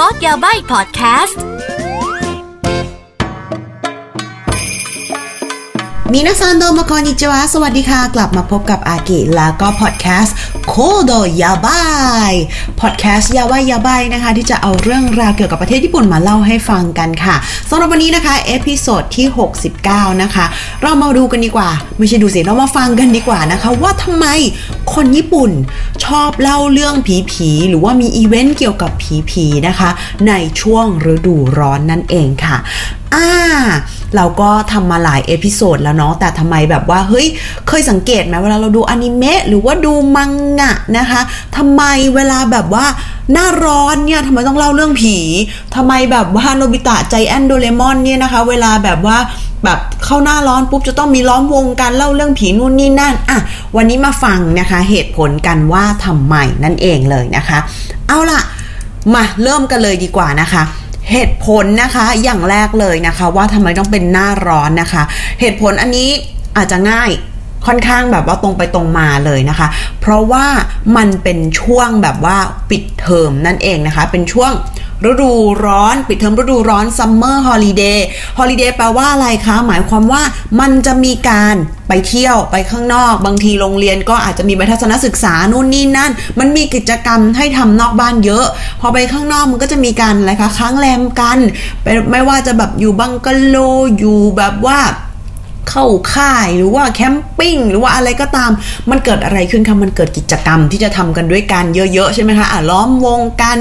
Code Yabai พอดแคสต์ 皆さんどうもこんにちは สวัสดีค่ะ กลับมาพบกับอากิแล้วก็พอดแคสต์ Code Yabai พอดแคสต์ やばいやばい นะคะ ที่จะเอาเรื่องราวเกี่ยวกับประเทศญี่ปุ่นมาเล่าให้ฟังกันค่ะสำหรับวันนี้นะคะ episode ที่ 69 นะคะ เรามาดูกันดีกว่า ไม่ใช่ดูสิเรามาฟังกันดีกว่านะคะ ว่าทำไมคนญี่ปุ่นชอบเล่าเรื่องผีๆหรือว่ามีอีเวนต์เกี่ยวกับผีๆนะคะ ในช่วงฤดูร้อนนั่นเองค่ะอ่าเราก็ทำมาหลาย episode แล้วเนาะแต่ทำไมแบบว่าเฮ้ยเคยสังเกตไหมเวลาเราดูอนิเมะหรือว่าดูมังงะนะคะทำไมเวลาแบบว่าหน้าร้อนเนี่ยทำไมต้องเล่าเรื่องผีทำไมแบบว่าโนบิตะไจแอนท์โดราเอมอนเนี่ยนะคะ เวลาแบบว่าแบบเข้าหน้าร้อนปุ๊บจะต้องมีล้อมวงการเล่าเรื่องผีนู่นนี่นั่นอะวันนี้มาฟังนะคะเหตุผลกันว่าทำไมนั่นเองเลยนะคะ เอาล่ะ มาเริ่มกันเลยดีกว่านะคะ เหตุผลนะคะอย่างแรกเลยนะคะ ว่าทำไมต้องเป็นหน้าร้อนนะคะ เหตุผลอันนี้อาจจะง่ายค่อนข้างแบบว่าตรงไปตรงมาเลยนะคะ เพราะว่ามันเป็นช่วงแบบว่าปิดเทอมนั่นเองนะคะ เป็นช่วง ฤดูร้อนปิดเทอมฤดูร้อน summer holiday holiday แปลว่าอะไรคะ หมายความว่ามันจะมีการไปเที่ยวไปข้างนอก บางทีโรงเรียนก็อาจจะมีไปทัศนศึกษานู่นนี่นั่น มันมีกิจกรรมให้ทำนอกบ้านเยอะ พอไปข้างนอกมันก็จะมีการอะไรคะค้างแรมกันไม่ว่าจะแบบอยู่บังกะโลอยู่แบบว่า เข้าค่ายหรือว่าแคมปิ้งหรือว่าอะไรก็ตาม มันเกิดอะไรขึ้นคะมันเกิดกิจกรรมที่จะทำกันด้วยกันเยอะๆใช่ไหมคะอะล้อมวงกัน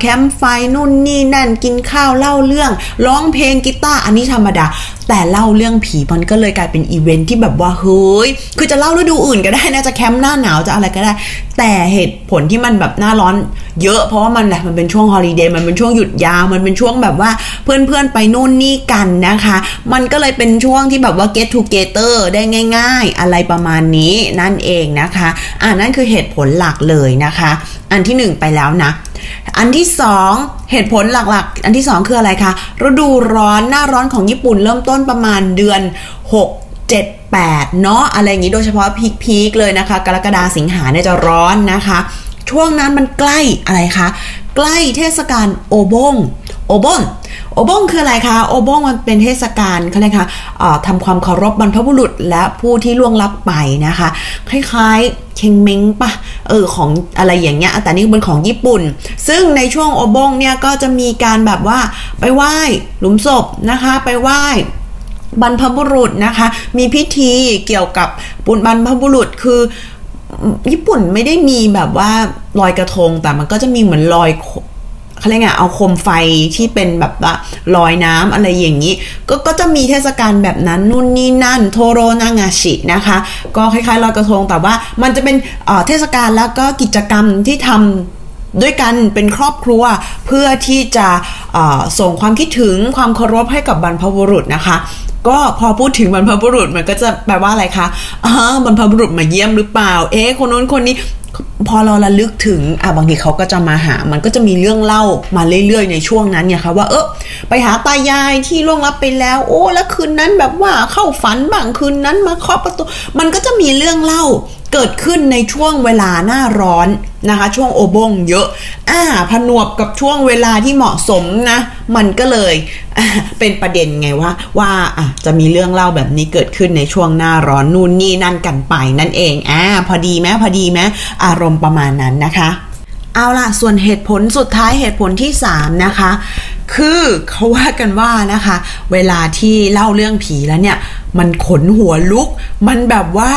แคมป์ไฟนู่นนี่นั่นกินข้าวเล่าเรื่อง ร้องเพลงกีตาร์อันนี้ธรรมดา แต่เล่าเรื่องผีมันก็เลยกลายเป็นอีเวนท์ที่แบบว่าเฮ้ยคือจะเล่าฤดูอื่นก็ได้นะจะแคมป์หน้าหนาวจะอะไรก็ได้ แต่เหตุผลที่มันแบบหน้าร้อนเยอะ เพราะว่ามันแหละมันเป็นช่วง holiday มันเป็นช่วงหยุดยาวมันเป็นช่วงแบบว่าเพื่อนๆไปนู่นนี่กันนะคะ มันก็เลยเป็นช่วงที่แบบว่า get together ได้ง่าย ๆ อะไรประมาณนี้นั่นเองนะคะอ่านั่นคือเหตุผลหลักเลยนะคะ อันที่ 1 ไปแล้วนะ อันที่ 2 เหตุผลหลักๆ อันที่ 2 คืออะไรคะฤดูร้อนหน้าร้อนของญี่ปุ่นเริ่มต้นประมาณเดือน 6 7 8 เนาะอะไรอย่างนี้โดยเฉพาะพีคๆเลยนะคะ กรกฎาสิงหาเนี่ยจะร้อนนะคะ ช่วงนั้นมันใกล้อะไรคะใกล้เทศกาลโอบงโอบงโอบงคืออะไรคะ โอบงมันเป็นเทศกาลเขาเรียกคะทำความเคารพบรรพบุรุษและผู้ที่ล่วงลับไปนะคะ คล้ายๆ เชงเม้งปะ เออของอะไรอย่างเงี้ยแต่นี่เป็นของญี่ปุ่น ซึ่งในช่วงโอบงเนี่ยก็จะมีการแบบว่าไปไหว้หลุมศพนะคะไปไหว้บรรพบุรุษนะคะ มีพิธีเกี่ยวกับบุญบรรพบุรุษคือญี่ปุ่นไม่ได้มีแบบว่าลอยกระทงแต่มันก็จะมีเหมือนลอย เขาเรียกไงเอาโคมไฟที่เป็นแบบว่าลอยน้ำอะไรอย่างนี้ ก็ก็จะมีเทศกาลแบบนั้นนู่นนี่นั่นโทโรนางาชินะคะ ก็คล้ายๆลอยกระทงแต่ว่ามันจะเป็นเทศกาลแล้วก็กิจกรรมที่ทำด้วยกันเป็นครอบครัวเพื่อที่จะส่งความคิดถึงความเคารพให้กับบรรพบุรุษนะคะ ก็พอพูดถึงบรรพบุรุษมันก็จะแปลว่าอะไรคะอ๋อบรรพบุรุษมาเยี่ยมหรือเปล่า เอ๊ะคนนู้นคนนี้ พอเราระลึกถึงอะบางทีเขาก็จะมาหา มันก็จะมีเรื่องเล่ามาเรื่อยๆ ในช่วงนั้นเนี่ยค่ะว่าเออไปหาตายายที่ล่วงลับไปแล้ว โอ้แล้วคืนนั้นแบบว่าเข้าฝันบ้างคืนนั้นมาเคาะประตู มันก็จะมีเรื่องเล่า เกิดขึ้นในช่วงเวลาหน้าร้อนนะคะ ช่วงโอบงเยอะอ่าผนวกกับช่วงเวลาที่เหมาะสมนะ มันก็เลยเป็นประเด็นไงว่าว่าอะจะมีเรื่องเล่าแบบนี้เกิดขึ้นในช่วงหน้าร้อนนู่นนี่นั่นกันไปนั่นเองอ่าพอดีไหมพอดีไหมอารมณ์ประมาณนั้นนะคะเอาล่ะ ส่วนเหตุผลสุดท้ายเหตุผลที่ 3 นะคะ คือเขาว่ากันว่านะคะ เวลาที่เล่าเรื่องผีแล้วเนี่ย มันขนหัวลุก มันแบบว่า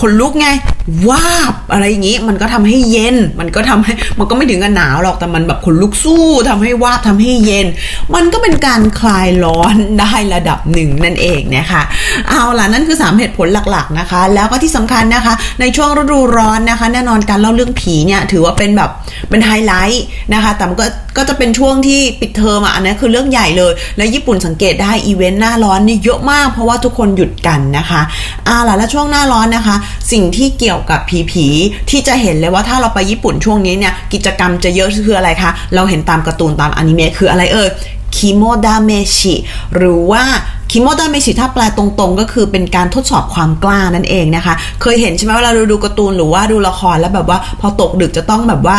ขนลุกไงวาบอะไรอย่างนี้ มันก็ทำให้เย็น มันก็ทำให้มันก็ไม่ถึงกับหนาวหรอกแต่มันแบบขนลุกสู้ทำให้วาบทำให้เย็น มันก็เป็นการคลายร้อนได้ระดับหนึ่งนั่นเองนะคะเอาล่ะนั่นคือ 3 เหตุผลหลัก ๆนะคะ แล้วก็ที่สำคัญนะคะ ในช่วงฤดูร้อนนะคะ แน่นอนการเล่าเรื่องผีเนี่ยถือว่าเป็นแบบเป็นไฮไลท์นะคะ แต่มันก็ก็จะเป็นช่วงที่ปิดเทอมอะอันนี้คือเรื่องใหญ่เลย แล้วญี่ปุ่นสังเกตได้อีเวนต์หน้าร้อนนี่เยอะมากเพราะว่าทุกคนหยุดกันนะคะเอาล่ะแล้วช่วงหน้าร้อนนะคะ สิ่งที่เกี่ยวกับผีผีที่จะเห็นเลยว่าถ้าเราไปญี่ปุ่นช่วงนี้เนี่ยกิจกรรมจะเยอะคืออะไรคะ เราเห็นตามการ์ตูนตามอนิเมะคืออะไรเอ่ย肝試し หรือว่า 肝試し ถ้าแปลตรงๆ ก็คือเป็นการทดสอบความกล้านั่นเองนะคะ เคยเห็นใช่ไหมเวลาเราดูการ์ตูนหรือว่าดูละครแล้วแบบว่า พอตกดึกจะต้องแบบว่า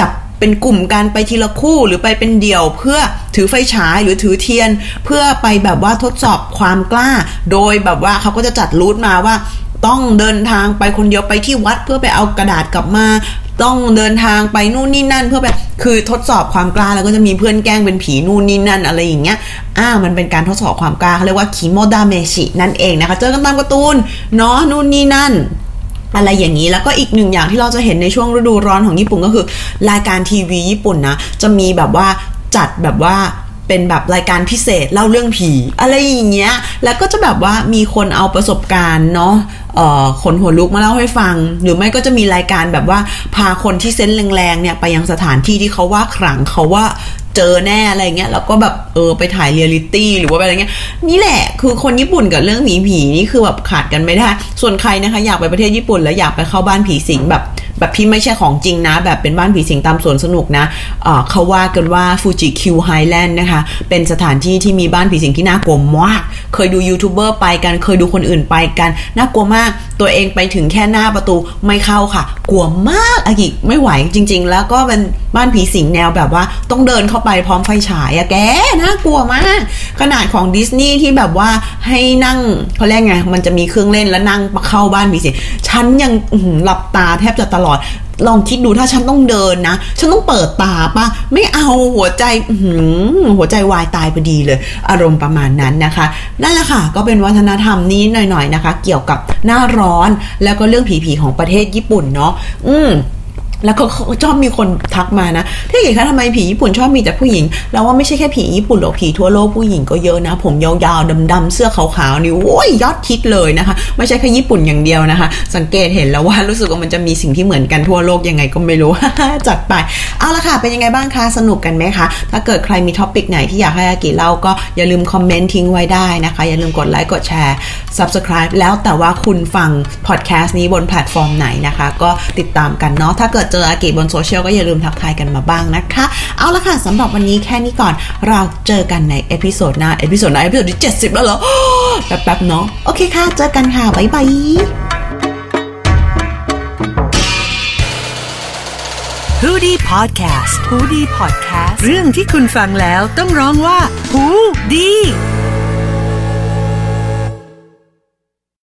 จับเป็นกลุ่มกันไปทีละคู่หรือไปเป็นเดี่ยว เพื่อถือไฟฉายหรือถือเทียน เพื่อไปแบบว่าทดสอบความกล้า โดยแบบว่าเขาก็จะจัด route มาว่า ต้องเดินทางไปคนเดียวไปที่วัดเพื่อไปเอากระดาษกลับมา ต้องเดินทางไปนู่นนี่นั่น เพื่อแบบคือทดสอบความกล้าแล้วก็จะมีเพื่อนแกล้งเป็นผีนู่นนี่นั่นอะไรอย่างเงี้ยอ่ามันเป็นการทดสอบความกล้าเขาเรียกว่า肝試し นั่นเองนะคะ เจอกันตามการ์ตูนเนาะนู่นนี่นั่นอะไรอย่างนี้แล้วก็อีกหนึ่งอย่างที่เราจะเห็นในช่วงฤดูร้อนของญี่ปุ่นก็คือ รายการทีวีญี่ปุ่นนะ จะมีแบบว่าจัดแบบว่า เป็นแบบรายการพิเศษเล่าเรื่องผีอะไรอย่างเงี้ย แล้วก็จะแบบว่ามีคนเอาประสบการณ์เนาะเอ่อขนหัวลุกมาเล่าให้ฟัง หรือไม่ก็จะมีรายการแบบว่าพาคนที่เซนส์แรงๆเนี่ยไปยังสถานที่ที่เขาว่าขลังเขาว่าเจอแน่อะไรเงี้ยแล้วก็แบบเออไปถ่ายเรียลิตี้หรือว่าอะไรเงี้ยนี่แหละคือคนญี่ปุ่นกับเรื่องผีผีนี่คือแบบขาดกันไม่ได้ ส่วนใครนะคะอยากไปประเทศญี่ปุ่นแล้วอยากไปเข้าบ้านผีสิงแบบ แบบที่ไม่ใช่ของจริงนะ แบบเป็นบ้านผีสิงตามสวนสนุกนะเขาว่ากันว่าฟูจิคิวไฮแลนด์นะคะ เป็นสถานที่ที่มีบ้านผีสิงที่น่ากลัวมาก เคยดูยูทูบเบอร์ไปกัน เคยดูคนอื่นไปกัน น่ากลัวมาก ตัวเองไปถึงแค่หน้าประตูไม่เข้าค่ะ กลัวมากอากิไม่ไหวจริง ๆ แล้วก็เป็นบ้านผีสิงแนวแบบว่าต้องเดินเข้าไปพร้อมไฟฉายอะแกน่ากลัวมาก ขนาดของดิสนีย์ที่แบบว่าให้นั่งเขาเรียกไงมันจะมีเครื่องเล่นแล้วนั่งเข้าบ้านผีสิงฉันยังหลับตาแทบจะตลอดลองคิดดูถ้าฉันต้องเดินนะ ฉันต้องเปิดตาปะไม่เอาหัวใจหัวใจวายตายพอดีเลย อารมณ์ประมาณนั้นนะคะ นั่นแหละค่ะ ก็เป็นวัฒนธรรมนี้หน่อยๆนะคะ เกี่ยวกับหน้าร้อนแล้วก็เรื่องผีๆของประเทศญี่ปุ่นเนาะอืม แล้วก็ชอบมีคนทักมานะที่เห็นคะทำไมผีญี่ปุ่นชอบมีแต่ผู้หญิง เราว่าไม่ใช่แค่ผีญี่ปุ่นหรอกผีทั่วโลกผู้หญิงก็เยอะนะ ผมยาวๆดำๆเสื้อขาวๆนี่โอ้ยยอดฮิตเลยนะคะ ไม่ใช่แค่ญี่ปุ่นอย่างเดียวนะคะ สังเกตเห็นแล้วว่ารู้สึกว่ามันจะมีสิ่งที่เหมือนกันทั่วโลกยังไงก็ไม่รู้ จัดไป เอาละค่ะ เป็นยังไงบ้างคะสนุกกันไหมคะ ถ้าเกิดใครมี topic ไหนที่อยากให้อากิเล่าก็อย่าลืมคอมเมนต์ทิ้งไว้ได้นะคะ อย่าลืมกดไลค์กดแชร์ subscribe แล้วแต่ว่าคุณฟังพอดแคสต์นี้บนแพลตฟอร์มไหนนะคะ ก็ติดตามกันเนาะถ้าเกิดเจออากิบนโซเชียลก็อย่าลืมทักทายกันมาบ้างนะคะ เอาละค่ะสำหรับวันนี้แค่นี้ก่อนเราเจอกันใน episode หน้า episode หน้า episode ที่ 70 แล้วเหรอแป๊บๆเนาะโอเคค่ะ เจอกันค่ะ บ๊ายบาย h o ดี้พอดแคสต์ฮูดี้พอดแคสต์เรื่องที่คุณฟังแล้วต้องร้องว่าหูดี